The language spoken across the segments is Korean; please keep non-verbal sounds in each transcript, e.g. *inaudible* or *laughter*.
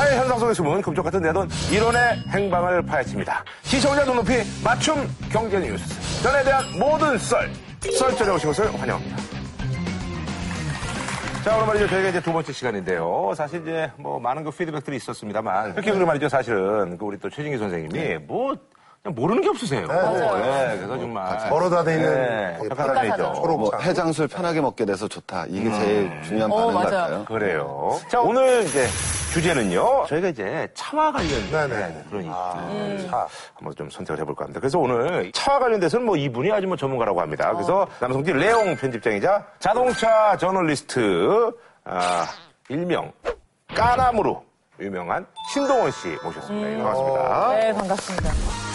사회 현상 속에 숨은 금쪽 같은 내돈 이론의 행방을 파헤칩니다. 시청자 눈높이 맞춤 경제 뉴스. 전에 대한 모든 썰. 썰전에 오신 것을 환영합니다. 자, 오늘 말이죠. 저희가 이제 두 번째 시간인데요. 사실 이제 뭐 많은 그 피드백들이 있었습니다만, 그렇게 그리 말이죠. 사실은 그 우리 또 최진기 선생님이 뭐, 그냥 모르는 게 없으세요. 네, 그래서 정말. 벌어다 돼 있는 네, 그 백화사전이죠. 초록 뭐 차. 해장술 편하게 먹게 돼서 좋다. 이게 제일 중요한 반응 맞아요. 같아요. 그래요. 자, 오늘 이제 주제는요. 저희가 이제 차와 관련된 네네. 그런 아, 음. 차 한번 좀 선택을 해볼까 합니다. 그래서 오늘 차와 관련돼서는 뭐 이분이 아주 뭐 전문가라고 합니다. 그래서 남성지 레옹 편집장이자 자동차 저널리스트 아, 일명 까남으로 유명한 신동원 씨 모셨습니다. 예, 반갑습니다. 네, 반갑습니다.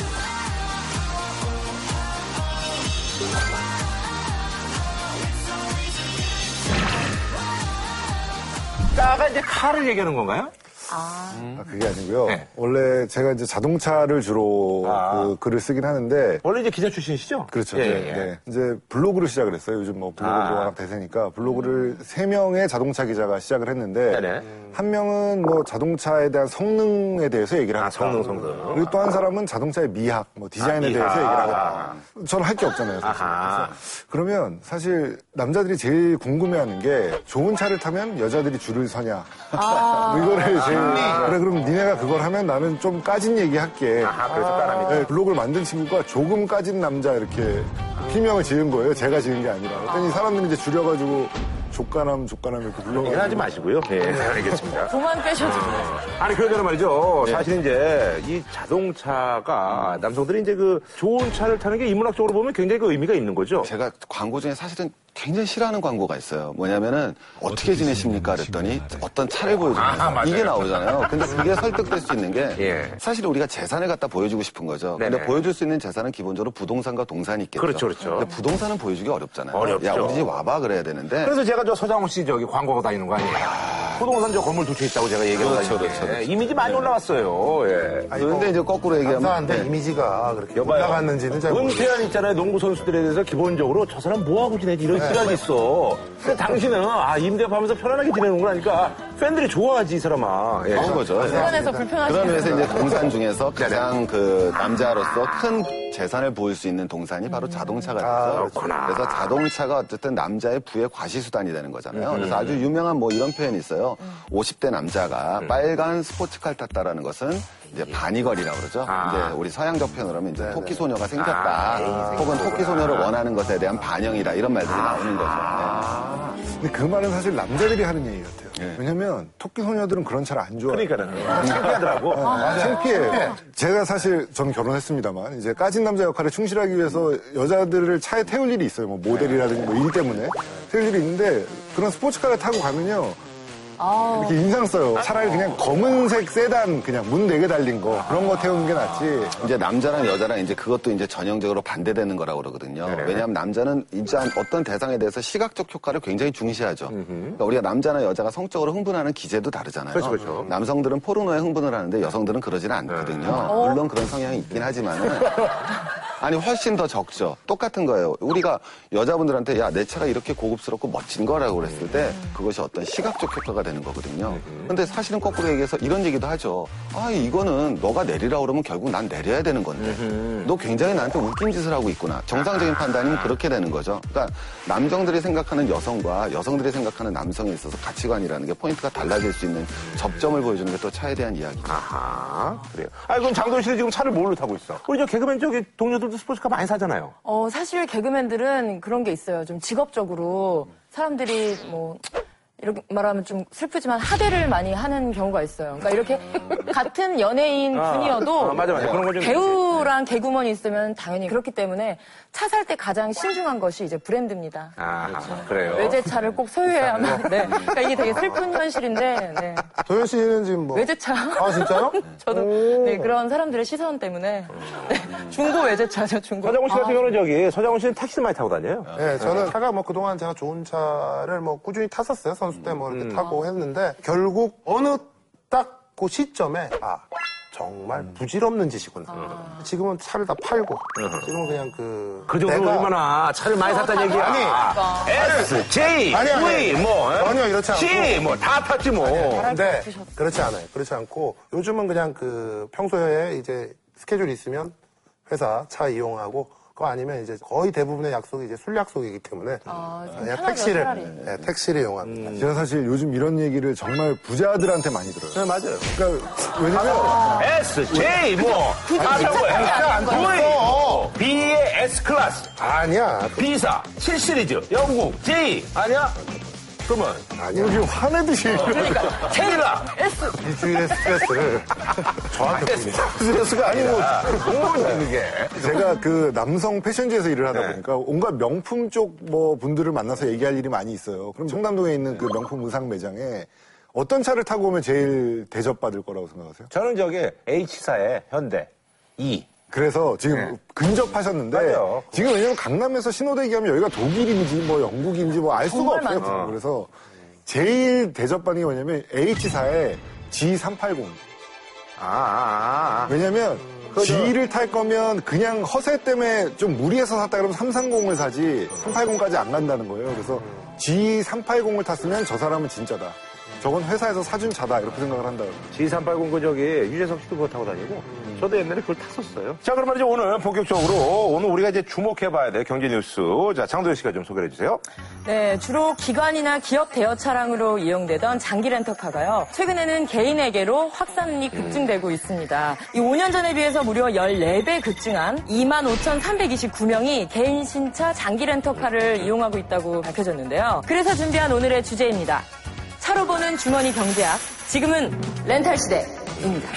까가 이제 카를 얘기하는 건가요? 아, 그게 아니고요. 네. 원래 제가 이제 자동차를 주로 아. 그 글을 쓰긴 하는데 원래 이제 기자 출신이시죠? 그렇죠. 예, 네, 예. 네. 이제 블로그를 시작을 했어요. 요즘 뭐 블로그도 아. 워낙 대세니까 블로그를 세 명의 자동차 기자가 시작을 했는데 네네. 한 명은 뭐 자동차에 대한 성능에 대해서 얘기를 아, 하겠다. 성능, 성능. 그리고 또 한 사람은 자동차의 미학, 뭐 디자인에 아, 미학. 대해서 얘기를 하겠다. 저는 할 게 없잖아요. 사실. 아하. 그래서 그러면 사실 남자들이 제일 궁금해하는 게 좋은 차를 타면 여자들이 줄을 서냐. 뭐 *laughs* 이거를 제일 그래 그럼 니네가 그걸 하면 나는 좀 까진 얘기 할게. 아하, 그래서 까람이다. 네, 블로그를 만든 친구가 조금 까진 남자 이렇게 필명을 지은 거예요. 제가 지은 게 아니라. 그랬더니 사람들이 이제 줄여가지고 조까남 조까남 이렇게 얘기는 불러가지고 하지 마시고요. 예, 알겠습니다. 그만 빼셔도 아니 그러잖아 말이죠. 사실 이제 이 자동차가 남성들이 이제 그 좋은 차를 타는 게 인문학적으로 보면 굉장히 그 의미가 있는 거죠. 제가 광고 중에 사실은 굉장히 싫어하는 광고가 있어요. 뭐냐면은 어떻게 지내십니까? 그랬더니 어떤 차를 보여주는 아. 이게 나오잖아요. 근데 그게 *laughs* 설득될 수 있는 게 예. 사실 우리가 재산을 갖다 보여주고 싶은 거죠. 근데 네네. 보여줄 수 있는 재산은 기본적으로 부동산과 동산이 있겠죠. 그렇죠, 그렇죠. 근데 부동산은 보여주기 어렵잖아요. 어렵죠. 야 우리 집 와봐 그래야 되는데 그래서 제가 저 서장훈 씨 저기 광고하고 다니는 거 아니에요? 부동산 저 건물 두 채 있다고 제가 얘기하고 그렇죠, 그렇죠, 그렇죠. 이미지 많이 올라왔어요. 예. 그런데 이제 거꾸로 얘기하면 감사한데 네. 이미지가 그렇게 여봐요. 올라갔는지는 잘 모르겠어요. 은퇴한 있잖아요. 농구 선수들에 대해서 기본적으로 저 사람 뭐하고 지내지 이런 시각이 있어. 근데 당신은 아 임대하면서 편안하게 지내는 거라니까 팬들이 좋아하지 이 사람아. 예. 그런 거죠. 불편해서 그런 불편하시죠. 면에서 이제 동산 중에서 가장 그 남자로서 큰 재산을 보일 수 있는 동산이 바로 자동차가 되죠. 그렇구나. 그래서 자동차가 어쨌든 남자의 부의 과시수단이 되는 거잖아요. 그래서 아주 유명한 뭐 이런 표현이 있어요. 50대 남자가 빨간 스포츠카를 탔다라는 것은 이제 반이걸이라고 그러죠. 아. 이제 우리 서양적 표현으로 하면 이제 토끼 소녀가 생겼다. 혹은 토끼 소녀를 원하는 것에 대한 반영이다. 이런 말들이 나오는 거죠. 네. 근데 그 말은 사실 남자들이 하는 얘기 같아요. 예. 왜냐면 토끼 소녀들은 그런 차를 안 좋아해요. 그러니까는 창피하더라고. 아, 창피해요. 제가 사실 전 결혼했습니다만 이제 까진 남자 역할에 충실하기 위해서 여자들을 차에 태울 일이 있어요. 뭐 모델이라든지 뭐 일 때문에 태울 일이 있는데 그런 스포츠카를 타고 가면요. 아, 이렇게 인상 써요. 차라리 그냥 검은색 세단 그냥 문 네 개 달린 거 그런 거 태우는 게 낫지. 이제 남자랑 여자랑 이제 그것도 이제 전형적으로 반대되는 거라고 그러거든요. 왜냐하면 남자는 이제 어떤 대상에 대해서 시각적 효과를 굉장히 중시하죠. 그러니까 우리가 남자나 여자가 성적으로 흥분하는 기제도 다르잖아요. 그렇죠, 그렇죠. 남성들은 포르노에 흥분을 하는데 여성들은 그러지는 않거든요. 물론 그런 성향이 있긴 하지만은 *laughs* 아니 훨씬 더 적죠. 똑같은 거예요. 우리가 여자분들한테 야 내 차가 이렇게 고급스럽고 멋진 거라고 그랬을 때 그것이 어떤 시각적 효과가 되는 거거든요. 근데 사실은 거꾸로 얘기해서 이런 얘기도 하죠. 아 이거는 너가 내리라 그러면 결국 난 내려야 되는 건데 너 굉장히 나한테 웃긴 짓을 하고 있구나. 정상적인 판단이면 그렇게 되는 거죠. 그러니까 남성들이 생각하는 여성과 여성들이 생각하는 남성에 있어서 가치관이라는 게 포인트가 달라질 수 있는 접점을 보여주는 게 또 차에 대한 이야기죠. 아하, 그래요. 아니, 그럼 장도현 씨는 지금 차를 뭘로 타고 있어? 우리 저 개그맨 저기 동료들 도 스포츠카 많이 사잖아요. 어, 사실 개그맨들은 그런 게 있어요. 좀 직업적으로 사람들이 뭐 이렇게 말하면 좀 슬프지만 하대를 많이 하는 경우가 있어요. 그러니까 이렇게 *laughs* 같은 연예인 아, 분이어도 아, 맞아, 맞아. 그런 거좀 배우랑 개구먼이 있으면 당연히 그렇기 때문에 차 살 때 가장 신중한 것이 이제 브랜드입니다. 아, 그래요. 외제차를 꼭 소유해야만. 네. 그러니까 이게 되게 슬픈 현실인데. 네. 도현 씨는 지금 뭐 외제차. 아 진짜요? *laughs* 저도 네, 그런 사람들의 시선 때문에 네, 중고 외제차죠 중고. 서장훈 씨 같은 경우는 저기, 서장훈 씨는 택시를 많이 타고 다녀요. 네, 저는 차가 뭐 그동안 제가 좋은 차를 뭐 꾸준히 탔었어요. 선수 때 뭐 이렇게 타고 했는데 결국 어느 딱 그 시점에 아 정말 부질없는 짓이거든요. 지금은 차를 다 팔고 지금은 그냥 그 그 정도로 얼마나 차를 많이 샀다는 얘기야. 아니, S, J, 아니, 아니, V, 뭐. 에? 전혀 이렇지 않고. C, 뭐, 다 탔지 뭐. 근데 그렇지 않아요. 그렇지 않고 요즘은 그냥 그 평소에 이제 스케줄 있으면 회사 차 이용하고 그 거 아니면 이제 거의 대부분의 약속이 이제 술 약속이기 때문에 아, 좀 그냥 편하죠, 택시를 차라리. 네, 택시를 이용합니다. 제가 사실 요즘 이런 얘기를 정말 부자들한테 많이 들어요. 네, 맞아요. 그러니까 왜냐면 S, J, 뭐. 다산 거야. V, B의 S 클래스. 아니야. B사, 7 시리즈, 영국, J. 아니야? 그러면. 여기 화내듯이 K라. 일주일의 스트레스를 저한테 봅니다. 스트레스가 아니고. 뭐야, 그게. 제가 그 남성 패션지에서 일을 하다 네. 보니까 온갖 명품 쪽 뭐 분들을 만나서 얘기할 일이 많이 있어요. 그럼 청담동에 있는 그 명품 의상 매장에 어떤 차를 타고 오면 제일 대접받을 거라고 생각하세요? 저는 저기 H사의 현대, E. 그래서 지금 근접하셨는데 네. 맞아요. 지금 왜냐면 강남에서 신호대 얘기하면 여기가 독일인지 뭐 영국인지 뭐 알 수가 없어요. 많죠. 그래서 제일 대접받는 게 뭐냐면 H사의 G380. 아, 아, 아. 아. 왜냐면 G를 탈 거면 그냥 허세 때문에 좀 무리해서 샀다 그러면 330을 사지 380까지 안 간다는 거예요. 그래서 G380을 탔으면 저 사람은 진짜다. 저건 회사에서 사준 차다 이렇게 생각을 한다. G380 그 저기 유재석 씨도 그거 타고 다니고 저도 옛날에 그걸 탔었어요. 자 그럼 말이죠 오늘 본격적으로 오늘 우리가 이제 주목해봐야 될 경제 뉴스 자 장도현 씨가 좀 소개해 주세요. 네, 주로 기관이나 기업 대여 차량으로 이용되던 장기 렌터카가요. 최근에는 개인에게로 확산이 급증되고 있습니다. 이 5년 전에 비해서 무려 14배 급증한 25,329명이 개인 신차 장기 렌터카를 이용하고 있다고 밝혀졌는데요. 그래서 준비한 오늘의 주제입니다. 차로 보는 주머니 경제학. 지금은 렌탈 시대입니다.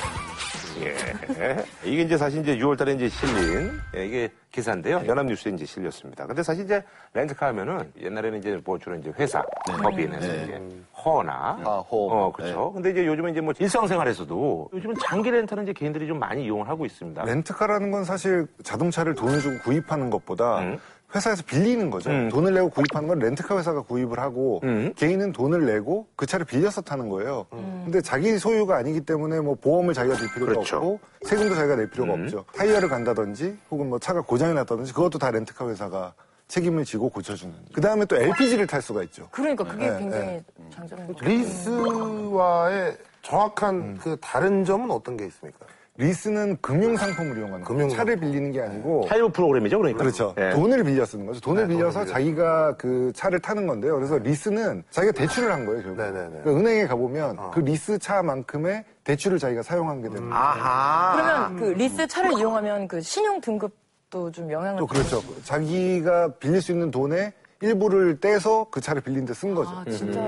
예. 이게 이제 사실 이제 6월달에 이제 실린 예, 이게 기사인데요. 연합뉴스에 이제 실렸습니다. 근데 사실 이제 렌트카 하면은 옛날에는 이제 뭐 주로 이제 회사 법인에서 이제 허나 아, 호. 어 그렇죠. 근데 이제 요즘은 이제 뭐 일상생활에서도 요즘은 장기 렌터는 이제 개인들이 좀 많이 이용을 하고 있습니다. 렌트카라는 건 사실 자동차를 돈을 주고 구입하는 것보다 음. 회사에서 빌리는 거죠. 음. 돈을 내고 구입하는 건 렌트카 회사가 구입을 하고 음. 개인은 돈을 내고 그 차를 빌려서 타는 거예요. 근데 자기 소유가 아니기 때문에 뭐 보험을 자기가 낼 필요가 그렇죠. 없고 세금도 자기가 낼 필요가 음. 없죠. 타이어를 간다든지 혹은 뭐 차가 고장이 났다든지 그것도 다 렌트카 회사가 책임을 지고 고쳐주는. 그 다음에 또 LPG를 탈 수가 있죠. 그러니까 그게 네, 굉장히 장점입니다. 리스와의 정확한 그 다른 점은 어떤 게 있습니까? 리스는 금융 상품을 이용하는 거예요. 금융상품. 차를 빌리는 게 아니고 타이브 프로그램이죠, 그러니까. 그렇죠. 예. 돈을 빌려 쓰는 거죠. 돈을 네, 빌려서 돈을 자기가 그 차를 타는 건데요. 그래서 리스는 자기가 대출을 한 거예요, 결국. 네네네. 그러니까 은행에 가보면 어. 그 리스 차만큼의 대출을 자기가 사용하게 되는 음. 거예요. 아하. 그러면 그 리스 차를 이용하면 그 신용 등급도 좀 영향을 또 그렇죠. 자기가 빌릴 수 있는 돈의 일부를 떼서 그 차를 빌린 데 쓴 거죠. 아, 진짜.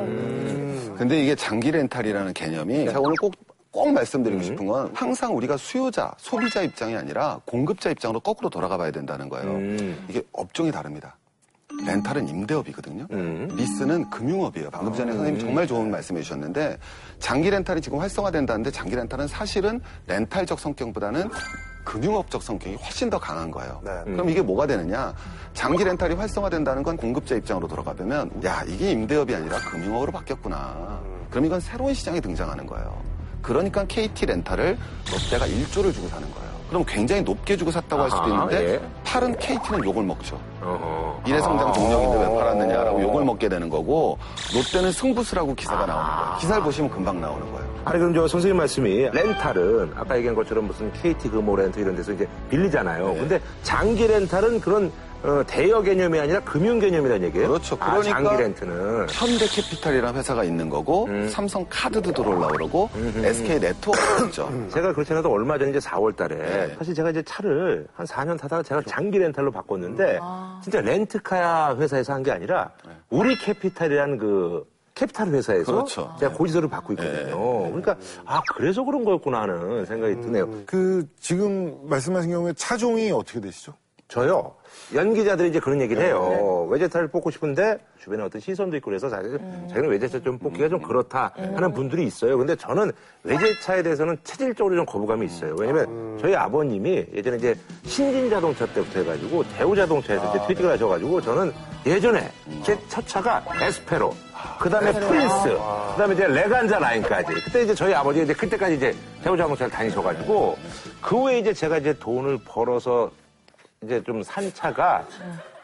근데 이게 장기 렌탈이라는 개념이 제가 오늘 꼭, 꼭 말씀드리고 음. 싶은 건 항상 우리가 수요자, 소비자 입장이 아니라 공급자 입장으로 거꾸로 돌아가 봐야 된다는 거예요. 음. 이게 업종이 다릅니다. 렌탈은 임대업이거든요. 음. 리스는 금융업이에요. 방금 전에 선생님이 정말 좋은 말씀해 주셨는데 장기 렌탈이 지금 활성화된다는데 장기 렌탈은 사실은 렌탈적 성격보다는 금융업적 성격이 훨씬 더 강한 거예요. 네. 그럼 이게 뭐가 되느냐? 장기 렌탈이 활성화된다는 건 공급자 입장으로 돌아가보면 야 이게 임대업이 아니라 금융업으로 바뀌었구나. 그럼 이건 새로운 시장이 등장하는 거예요. 그러니까 KT 렌탈을 롯데가 1조를 주고 사는 거예요. 그럼 굉장히 높게 주고 샀다고 할 수도 있는데 예. 팔은 KT는 욕을 먹죠. 어허. 미래성장 동력인데 왜 팔았느냐라고 어. 욕을 먹게 되는 거고 롯데는 승부수라고 기사가 나오는 거예요. 기사를 보시면 금방 나오는 거예요. 아니 그럼 저 선생님 말씀이 렌탈은 아까 얘기한 것처럼 무슨 KT 금호 렌트 이런 데서 이제 빌리잖아요. 근데 장기 렌탈은 그런 어, 대여 개념이 아니라 금융 개념이라는 얘기예요. 그렇죠. 아, 그러니까 장기 렌트는 현대캐피탈이라는 회사가 있는 거고 음. 삼성 카드도 들어올라 그러고 SK 네트워크도 *coughs* 있죠. 제가 그렇지 않아도 얼마 전에 이제 4월 달에 네. 사실 제가 이제 차를 한 4년 타다가 제가 장기 렌탈로 바꿨는데 진짜 렌트카 회사에서 한 게 아니라 우리 캐피탈이라는 그 캐피탈 회사에서 그렇죠. 제가 고지서를 받고 있거든요. 그러니까 아 그래서 그런 거였구나 하는 생각이 드네요. 그 지금 말씀하신 경우에 차종이 어떻게 되시죠? 저요. 연기자들이 이제 그런 얘기를 해요. 외제차를 뽑고 싶은데 주변에 어떤 시선도 있고 그래서 자기, 자기는 외제차 좀 뽑기가 좀 그렇다 하는 분들이 있어요. 근데 저는 외제차에 대해서는 체질적으로 좀 거부감이 있어요. 왜냐면 저희 아버님이 예전에 이제 신진 자동차 때부터 해가지고 대우 자동차에서 이제 퇴직을 하셔가지고 저는 예전에 제 첫 차가 에스페로, 그 다음에 프린스, 그 다음에 이제 레간자 라인까지. 그때 이제 저희 아버지가 이제 그때까지 이제 대우자동차를 다니셔가지고 그 후에 이제 제가 이제 돈을 벌어서 이제 좀 산 차가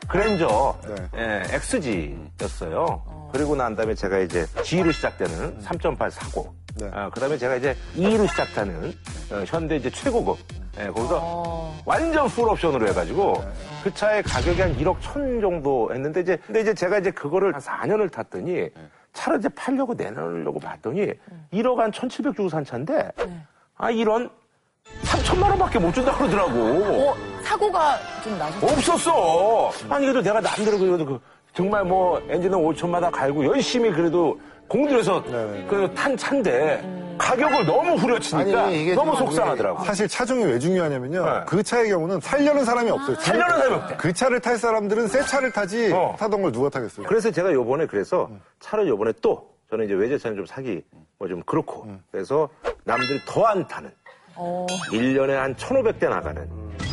그랜저 예, XG였어요. 그리고 난 다음에 제가 이제 G로 시작되는 3.8 사고. 네. 아, 그다음에 제가 이제 2로 시작하는 어, 현대 이제 최고급. 예, 거기서 완전 풀 옵션으로 해가지고 그 차의 가격이 한 1억 천 정도 했는데 이제 근데 이제 제가 이제 그거를 한 4년을 탔더니 차를 이제 팔려고 내놓으려고 봤더니 1억 한 1,700 주고 산 차인데 아 이런 3천만 원밖에 못 준다 그러더라고. 어, 사고가 좀 나셨어요? 없었어. 아니 그래도 내가 남대로 그래도 그 정말 뭐 엔진은 5천마다 갈고 열심히 그래도 공들여서 그탄 차인데 가격을 너무 후려치니까 아니, 이게 너무 좀 속상하더라고. 사실 차종이 왜 중요하냐면요. 네. 그 차의 경우는 살려는 사람이 없어요. 살려는 사람이 없대. 그 차를 탈 사람들은 새 차를 타지 어. 타던 걸 누가 타겠어요. 그래서 제가 요번에 그래서 차를 요번에 또 저는 이제 외제차는 좀 사기 뭐 좀 그렇고 그래서 남들이 더 안 타는 어. 1년에 한 1,500대 나가는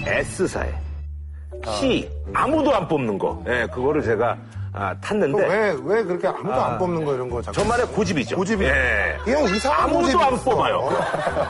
S사에 C 아무도 안 뽑는 거. 예, 그거를 제가 아, 탔는데 왜, 왜 그렇게 아무도 안 뽑는 거 이런 거 자꾸. 저만의 고집이죠. 고집이. 예. 이형 이상한 고집이 아무도 안 있어. 뽑아요.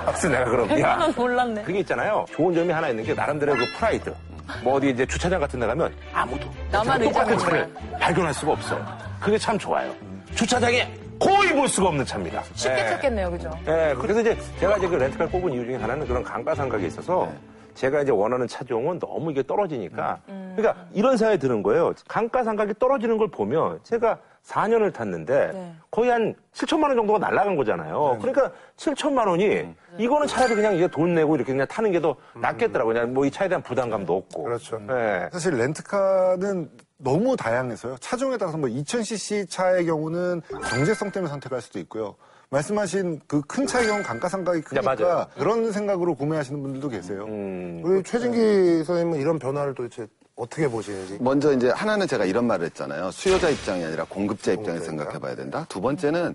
그래서 내가 그럼 야 몰랐네. 그게 있잖아요. 좋은 점이 하나 있는 게 나름대로 그 프라이드. 뭐 어디 이제 주차장 같은 데 가면 아무도 나만 똑같은 차를 발견할 수가 없어요. 그게 참 좋아요. 주차장에 거의 볼 수가 없는 차입니다. 쉽게 예. 찾겠네요, 그죠? 예, 그래서 이제 제가 이제 그 렌트카를 뽑은 이유 중에 하나는 그런 감가상각이 있어서 제가 이제 원하는 차종은 너무 이게 떨어지니까 그러니까 이런 생각이 드는 거예요. 감가 상각이 떨어지는 걸 보면 제가 4년을 탔는데 네. 거의 한 7천만 원 정도가 날라간 거잖아요. 그러니까 7천만 원이 이거는 차라리 그냥 이게 돈 내고 이렇게 그냥 타는 게 더 낫겠더라고요. 그냥 뭐 이 차에 대한 부담감도 없고. 그렇죠. 예. 사실 렌트카는 너무 다양해서요. 차종에 따라서 뭐 2000cc 차의 경우는 경제성 때문에 선택할 수도 있고요. 말씀하신 그큰 경우 감가상각이 네. 크니까 그런 생각으로 구매하시는 분들도 계세요. 음. 우리 최진기 선생님은 이런 변화를 도대체 어떻게 보시는지. 먼저 이제 하나는 제가 이런 말을 했잖아요. 수요자 입장이 아니라 공급자 입장에서 공급자입니다. 생각해 봐야 된다. 두 번째는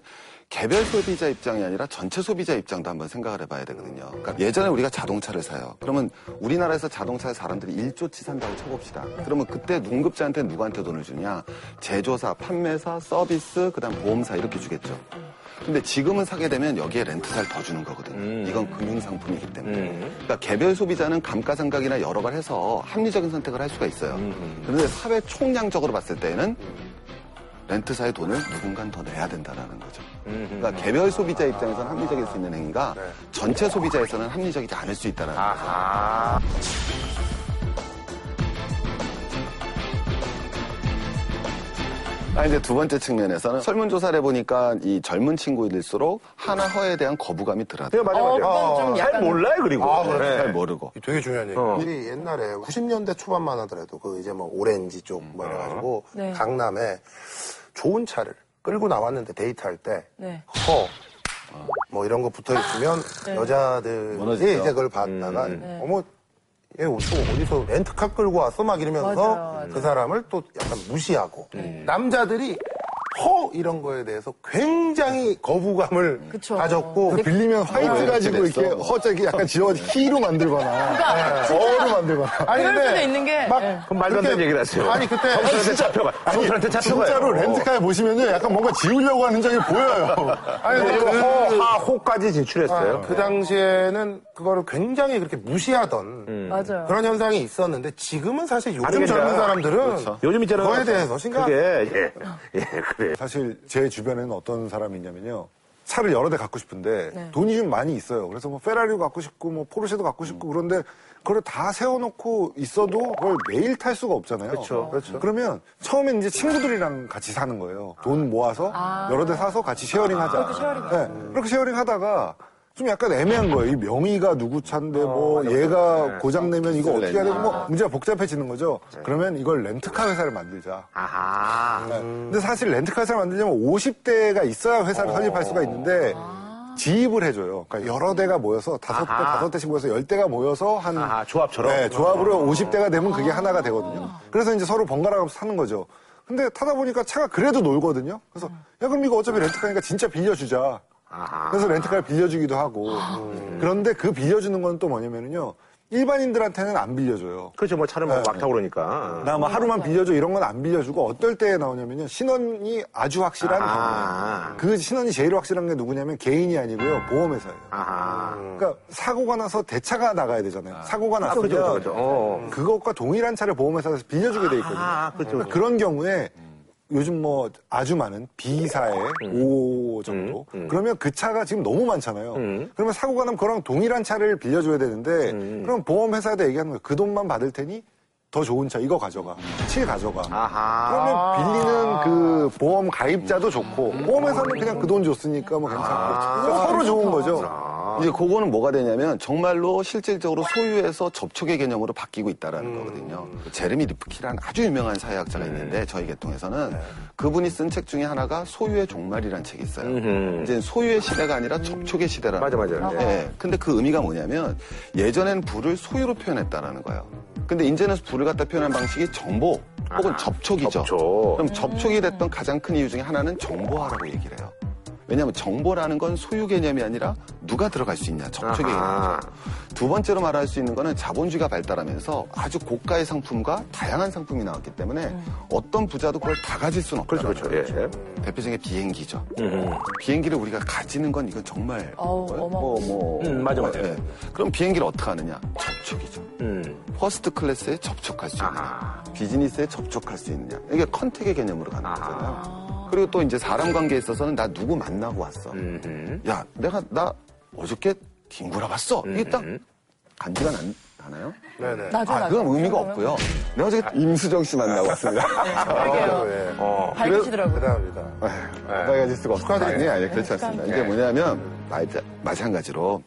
개별 소비자 입장이 아니라 전체 소비자 입장도 한번 생각을 해봐야 되거든요. 그러니까 예전에 우리가 자동차를 사요. 그러면 우리나라에서 자동차 사람들이 1조치 산다고 쳐봅시다. 그러면 그때 공급자한테 누구한테 돈을 주냐? 제조사, 판매사, 서비스, 그다음 보험사 이렇게 주겠죠. 근데 지금은 사게 되면 여기에 렌트사를 더 주는 거거든요. 이건 금융상품이기 때문에. 그러니까 개별 소비자는 감가상각이나 여러 가지 해서 합리적인 선택을 할 수가 있어요. 그런데 사회 총량적으로 봤을 때는 렌트사의 돈을 누군가 더 내야 된다라는 거죠. 그러니까 개별 소비자 입장에서는 합리적일 수 있는 행위가 전체 소비자에서는 합리적이지 않을 수 있다는 거죠. 아하. 아, 이제 두 번째 측면에서는 설문조사를 해보니까 이 젊은 친구일수록 하나 허에 대한 거부감이 네, 덜하다. 맞아, 어, 맞아. 그건 좀잘 약간- 몰라요, 그리고. 아, 그렇죠. 예. 잘 모르고. 되게 중요한 얘기. 어. 우리 옛날에 90년대 초반만 하더라도 그 이제 뭐 오렌지 쪽뭐 이래가지고 네. 강남에 좋은 차를 끌고 나왔는데 데이트할 때 네. 허, 뭐 이런 거 붙어 있으면 여자들이 무너지죠. 이제 그걸 봤다가 어머 얘또 어디서 렌트카 끌고 왔어 막 이러면서 맞아요, 맞아요. 그 사람을 또 약간 무시하고 남자들이 허 이런 거에 대해서 굉장히 거부감을 그쵸. 가졌고 그 빌리면 화이트 왜 가지고 이렇게? 허저 약간 지워가지고 희로 만들거나 어로 만들거나 아니 그럴 근데 수도 있는 게 막 예. 그럼 말도 안 되는 얘기를 하세요. 아니 그때 청소년한테 잡혀가. 청소년한테 잡혀가요. 진짜로 렌트카에 보시면요 약간 뭔가 지우려고 하는 적이 보여요. 아니 근데 그, 허, 하, 호까지 진출했어요. 그 당시에는 그거를 굉장히 그렇게 무시하던 맞아요. 그런 현상이 있었는데 지금은 사실 요즘. 젊은 사람들은 요즘 있잖아요. 그거에 대해서 심각 그게, 예, 예, 그래. 사실 제 주변에는 어떤 사람이 있냐면요. 차를 여러 대 갖고 싶은데 네. 돈이 좀 많이 있어요. 그래서 뭐 페라리도 갖고 싶고 뭐 포르쉐도 갖고 싶고 그런데 그걸 다 세워놓고 있어도 그걸 매일 탈 수가 없잖아요. 그렇죠. 그렇죠. 그러면 처음엔 이제 친구들이랑 같이 사는 거예요. 돈 모아서 여러 대 사서 같이 sharing 하자. 그렇게 sharing 네, 그렇게 sharing 하다가 좀 약간 애매한 거예요. 이 명의가 누구 차인데 뭐 얘가 고장 내면 이거 어떻게 해야 되고 뭐 문제가 복잡해지는 거죠. 그러면 이걸 렌트카 회사를 만들자. 아하. 네. 근데 사실 렌트카 회사를 만들려면 50대가 있어야 회사를 설립할 수가 있는데 지입을 해줘요. 그러니까 여러 대가 모여서 다섯 대. 다섯 대씩 모여서 열 대가 모여서 한 아하, 조합처럼? 네, 조합으로 50대가 되면 그게 하나가 되거든요. 그래서 이제 서로 번갈아 가면서 사는 거죠. 근데 타다 보니까 차가 그래도 놀거든요. 그래서 야 그럼 이거 어차피 렌트카니까 진짜 빌려주자. 아하. 그래서 렌트카를 빌려주기도 하고. 그런데 그 빌려주는 건 또 뭐냐면요. 일반인들한테는 안 빌려줘요. 그렇죠. 뭐 차를 뭐 네. 막 타고 그러니까. 나 뭐 하루만 빌려줘 이런 건 안 빌려주고 어떨 때 나오냐면요 신원이 아주 확실한 아. 경우 그 신원이 제일 확실한 게 누구냐면 개인이 아니고요 보험회사예요. 아하. 그러니까 사고가 나서 대차가 나가야 되잖아요. 사고가 아, 그렇죠, 났으면 그렇죠. 어. 그것과 동일한 차를 보험회사에서 빌려주게 돼 있거든요. 아, 그렇죠. 그러니까 그런 경우에 요즘 뭐 아주 많은 B사의 음. 5 정도 그러면 그 차가 지금 너무 많잖아요. 음. 그러면 사고가 나면 그랑 동일한 차를 빌려줘야 되는데 그럼 보험회사에다 얘기하는 거예요. 그 돈만 받을 테니 더 좋은 차 이거 가져가. 7 가져가. 아하. 그러면 빌리는 그 보험 가입자도 좋고 보험회사는 그냥 그 돈 줬으니까 뭐 괜찮고 그래서 서로 좋은 거죠. 이제 그거는 뭐가 되냐면 정말로 실질적으로 소유에서 접촉의 개념으로 바뀌고 있다라는 거거든요. 제르미 리프키라는 아주 유명한 사회학자가 있는데 저희 계통에서는 그분이 쓴 책 중에 하나가 소유의 종말이라는 책이 있어요. 음흠. 이제 소유의 시대가 아니라 접촉의 시대라는 맞아, 맞아. 거예요. 예. 근데 그 의미가 뭐냐면 예전엔 불을 소유로 표현했다라는 거예요. 근데 이제는 불을 갖다 표현한 방식이 정보 혹은 아하, 접촉이죠. 접촉. 그럼 접촉이 됐던 가장 큰 이유 중에 하나는 정보화라고 얘기를 해요. 왜냐하면 정보라는 건 소유 개념이 아니라 누가 들어갈 수 있냐 접촉의. 개념이죠. 두 번째로 말할 수 있는 거는 자본주의가 발달하면서 아주 고가의 상품과 다양한 상품이 나왔기 때문에 어떤 부자도 그걸 다 가질 수는 없다. 그렇죠, 그렇죠. 예. 대표적인 게 비행기죠. 음. 비행기를 우리가 가지는 건 이건 정말 어우, 뭐, 뭐, 뭐 음, 맞아, 맞아. 예. 그럼 비행기를 어떻게 하느냐? 접촉이죠. 음. first class에 접촉할 수 있느냐, 아하. 비즈니스에 접촉할 수 있느냐. 이게 contact의 개념으로 가는. 거잖아요. 그리고 또 이제 사람 관계에 있어서는 나 누구 만나고 왔어. 음. 야, 내가 나 어저께 김구라 봤어. 이게 딱 간지가 난, 나나요? 네네. 나죠, 아, 나죠. 그건 의미가 없고요. 내가 어저께 임수정 씨 만나고 왔습니다. 그러게요. 예. 어. 밝으시더라고요. 대단합니다. 가까이 가질 수가 없습니다. 아니, 아니, 그렇지 않습니다. 이게 뭐냐면, 마, 마찬가지로.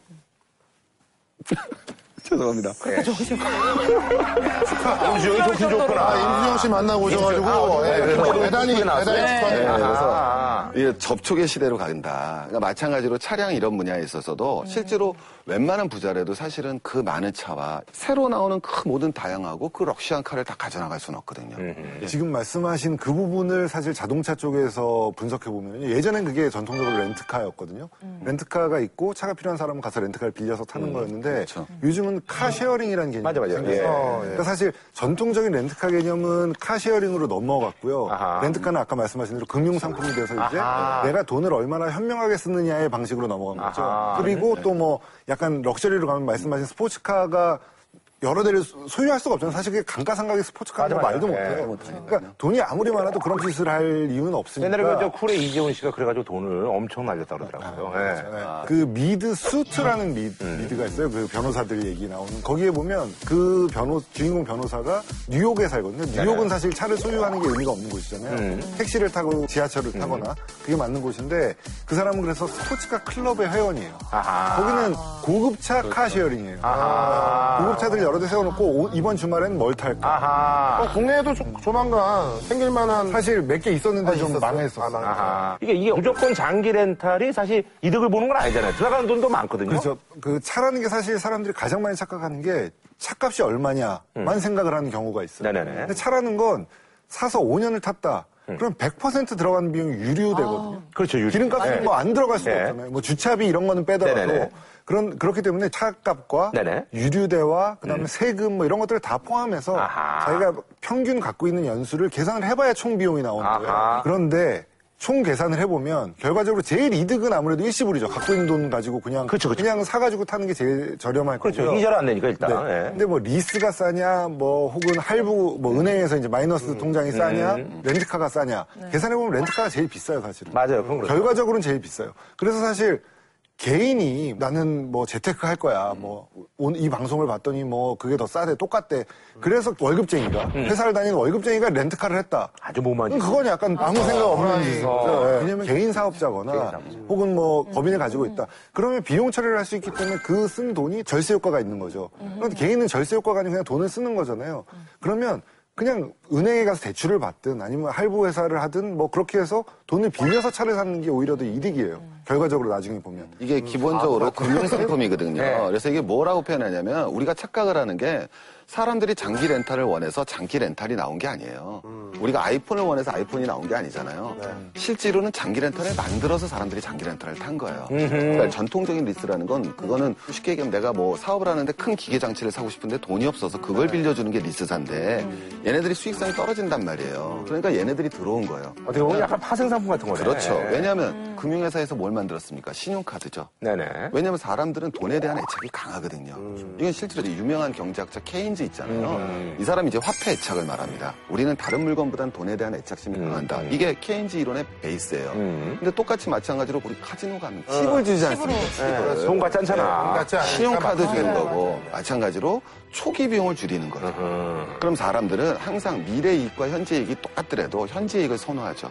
*laughs* *laughs* 죄송합니다. 임수영이 좋긴 좋구나. 아, 임수영 씨 만나고 오셔가지고, 예, 대단히? 대단히 네, 축하드립니다. 그래서 이게 접촉의 시대로 간다. 그러니까 마찬가지로 차량 이런 분야에 있어서도 실제로 웬만한 부자라도 사실은 그 많은 차와 새로 나오는 그 모든 다양하고 그 luxury한 car를 다 가져나갈 수는 없거든요. 지금 말씀하신 그 부분을 사실 자동차 쪽에서 분석해 보면 예전엔 그게 전통적으로 렌트카였거든요. 렌트카가 있고 차가 필요한 사람은 가서 렌트카를 빌려서 타는 거였는데 그렇죠. 요즘은 car sharing이라는 개념이 맞아, 맞아. 생겨서 예. 어, 예. 그러니까 사실 전통적인 렌트카 개념은 car sharing으로 넘어갔고요. 아하. 렌트카는 아까 말씀하신 대로 금융 상품이 돼서 이제 아하. 내가 돈을 얼마나 현명하게 쓰느냐의 방식으로 넘어간 거죠. 아하. 그리고 또 뭐 약간 luxury로 가면 말씀하신 스포츠카가 여러 대를 소- 소유할 수가 없잖아요. 사실 그게 감가상각의 스포츠카는 맞아, 말도 맞아. 못해요. 예, 그러니까 돈이 아무리 많아도 그런 짓을 할 이유는 없으니까. 옛날에 그저 쿨의 이재훈 씨가 그래가지고 돈을 엄청 날렸다 그러더라고요. 예. 네. 그 미드 Suits라는 미, 드가 있어요. 그 변호사들 얘기 나오는. 거기에 보면 그 변호, 주인공 변호사가 뉴욕에 살거든요. 뉴욕은 사실 차를 소유하는 게 의미가 없는 곳이잖아요. 택시를 타고 지하철을 타거나 그게 맞는 곳인데 그 사람은 그래서 스포츠카 클럽의 회원이에요. 아하. 거기는 고급차 car sharing이에요. 아하. 고급차들 여러 대 세워놓고 오- 이번 주말엔 뭘 탈까? 아하. 어, 국내에도 조, 조만간 생길 만한. 사실 몇 개 있었는데 아, 좀? 망했었어요. 아. 이게, 이게 무조건 장기 렌탈이 사실 이득을 보는 건 아니잖아요. 들어가는 돈도 많거든요. 그렇죠. 그 차라는 게 사실 사람들이 가장 많이 착각하는 게 차값이 얼마냐만 생각을 하는 경우가 있어요. 음. 네네네. 근데 차라는 건 사서 5년을 탔다. 그럼 100% 들어가는 비용이 유류되거든요. 그렇죠, 유류. 기름값은 네. 뭐안 들어갈 수도 네. 없잖아요. 뭐 주차비 이런 거는 빼더라도 네네네. 그런 그렇기 때문에 차값과 네네. 유류대와 그다음에 세금 뭐 이런 것들을 다 포함해서 아하. 자기가 평균 갖고 있는 연수를 계산을 해봐야 총 비용이 나오는 거예요. 아하. 그런데 총 계산을 해보면 결과적으로 제일 이득은 아무래도 일시불이죠. 갖고 있는 돈 가지고 그냥 그렇죠, 그렇죠. 냥 사가지고 타는 게 제일 저렴할 그렇죠. 거고요. 이자를 안 내니까 일단. 네. 예. 근데 뭐 리스가 싸냐, 뭐 혹은 할부, 뭐 은행에서 이제 마이너스 음. 통장이 싸냐, 렌트카가 싸냐. 계산해 보면 렌트카가 제일 비싸요, 사실은. 맞아요. 그건 그렇죠. 결과적으로는 제일 비싸요. 그래서 사실 개인이 나는 뭐 재테크 할 거야. 뭐 이 방송을 봤더니 뭐 그게 더 싸대, 똑같대. 그래서 월급쟁이가 음. 회사를 다니는 월급쟁이가 렌트카를 했다. 아주 못만 그건 약간 아무 생각 없는 짓이죠. 어. 예. 왜냐면 개인 사업자거나 혹은 뭐 법인을 가지고 있다. 그러면 비용 처리를 할 수 있기 때문에 그 쓴 돈이 절세 효과가 있는 거죠. 그런데 개인은 절세 효과가 아니고 그냥 돈을 쓰는 거잖아요. 그러면 그냥 은행에 가서 대출을 받든 아니면 할부 회사를 하든 뭐 그렇게 해서 돈을 빌려서 차를 사는 게 오히려 더 이득이에요. 결과적으로 나중에 보면. 이게 기본적으로 금융상품이거든요. 네. 그래서 이게 뭐라고 표현하냐면 우리가 착각을 하는 게 사람들이 장기 렌탈을 원해서 장기 렌탈이 나온 게 아니에요. 우리가 아이폰을 원해서 아이폰이 나온 게 아니잖아요. 실제로는 장기 렌탈을 만들어서 사람들이 장기 렌탈을 탄 거예요. 그러니까 전통적인 리스라는 건 그거는 쉽게 얘기하면 내가 뭐 사업을 하는데 큰 기계 장치를 사고 싶은데 돈이 없어서 그걸 빌려주는 게 리스사인데 얘네들이 수익 성이 떨어진단 말이에요. 그러니까 얘네들이 들어온 거예요. 어떻게 보면 약간 파생상품 같은 거네. 그렇죠. 왜냐하면 금융회사에서 뭘 만들었습니까? 신용카드죠. 네네. 왜냐하면 사람들은 돈에 대한 애착이 강하거든요. 음. 이건 실제로 유명한 경제학자 케인즈 있잖아요. 이 사람이 이제 화폐 애착을 말합니다. 우리는 다른 물건보다는 돈에 대한 애착심이 강한다. 이게 케인즈 이론의 베이스예요. 음. 근데 똑같이 마찬가지로 우리 카지노 가면 칩을 주지 않습니까? 네, 칩을. 돈 같지 않잖아. 같지 않아요. 신용카드 네. 주는 거고 마찬가지로 초기 비용을 줄이는 거죠. 음. 그럼 사람들은 항상 미래 이익과 현재 이익이 똑같더라도 현재 이익을 선호하죠.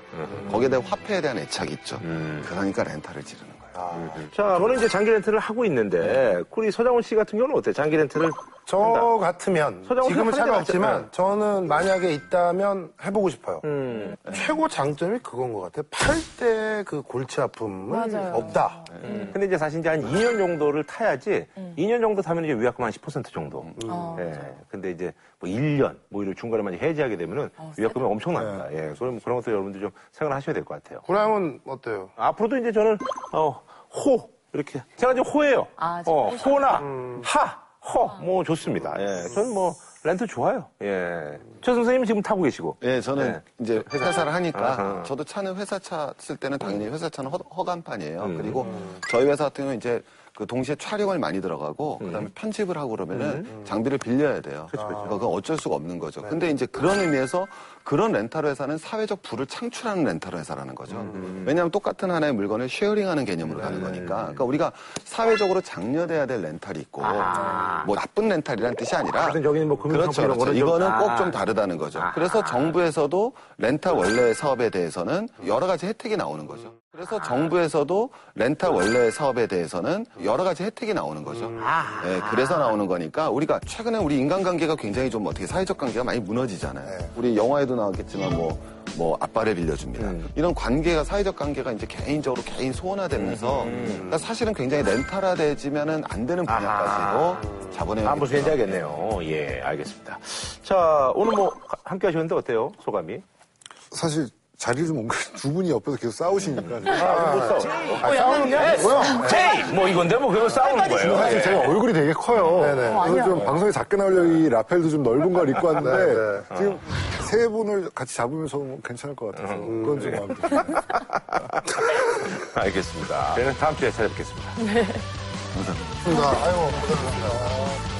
거기에 대한 화폐에 대한 애착이 있죠. 음. 그러니까 렌탈을 지르는 거예요. 자, 저는 이제 장기 렌트를 하고 있는데, 우리 서장훈 씨 같은 경우는 어때요? 장기 렌트를 저 한다. 같으면 지금은 차가 없지만 낫잖아요. 저는 만약에 있다면 해보고 싶어요. 음. 최고 장점이 그건 것 같아요. 팔 때 그 골치 아픔은 맞아요. 없다. 근데 이제 사실 이제 한 2년 정도를 타야지, 음. 2년 정도 타면 이제 위약금 한 10% 정도. 어, 예. 근데 이제 뭐 1년, 뭐 이런 중간에 만약 해지하게 되면은 어, 위약금이 엄청납니다. 네. 예. 그럼 그런 것도 여러분들 좀 생각을 하셔야 될 것 같아요. 구남은 어때요? 앞으로도 이제 저는, 어, 호. 이렇게. 제가 지금 호예요. 아, 어. 호나, 음. 하, 허. 뭐 좋습니다. 예. 저는 뭐, 렌트 좋아요. 예. 최 선생님 지금 타고 계시고. 예, 저는 네. 이제 회사 를 하니까 아하. 저도 차는 회사 차 쓸 때는 당연히 회사 차는 허, 허간판이에요. 음. 그리고 저희 회사 같은 경우는 이제 그 동시에 촬영을 많이 들어가고 음. 그다음에 편집을 하고 그러면은 장비를 빌려야 돼요. 그렇죠, 그건 어쩔 수가 없는 거죠. 네. 근데 이제 그런 의미에서 그런 렌탈 회사는 사회적 부를 창출하는 렌탈 회사라는 거죠. 음. 왜냐하면 똑같은 하나의 물건을 sharing하는 개념으로 네. 가는 거니까. 그러니까 우리가 사회적으로 장려돼야 될 렌탈이 있고 뭐 나쁜 렌탈이라는 뜻이 아니라 여기는 뭐 금융상품 그렇죠, 그렇죠. 이거는 아. 꼭좀 다르다는 거죠. 그래서 정부에서도 렌탈 원래 사업에 대해서는 여러 가지 혜택이 나오는 거죠. 그래서 정부에서도 렌탈 원래 사업에 대해서는 여러 가지 혜택이 나오는 거죠. 예, 그래서 나오는 거니까 우리가 최근에 우리 인간관계가 굉장히 좀 어떻게 사회적 관계가 많이 무너지잖아요. 우리 영화에도 나왔겠지만 뭐, 뭐 아빠를 빌려줍니다. 이런 관계가 사회적 관계가 이제 개인적으로 개인 소원화되면서 그러니까 사실은 굉장히 렌탈화되지면은 안 되는 분야까지도 자본의 한번 해야겠네요. 예, 알겠습니다. 자, 오늘 뭐 함께 하셨는데 어때요? 소감이? 사실 자리를 좀 옮겨 두 분이 옆에서 계속 싸우시니까. 아, 못 싸워. 아, 싸우는 게 아니고요. 제이! 뭐 이건데 뭐 그거 싸우는 거예요. 사실 예. 제가 얼굴이 되게 커요. 네네. 그래서 좀 방송에 작게 나오려고 이 라펠도 좀 넓은 걸 입고 왔는데 네, 지금 세 분을 같이 잡으면 좀 괜찮을 것 같아서 그건 좀 마음에 들어요. *laughs* 알겠습니다. 저희는 다음 주에 찾아뵙겠습니다. 아이고, 감사합니다.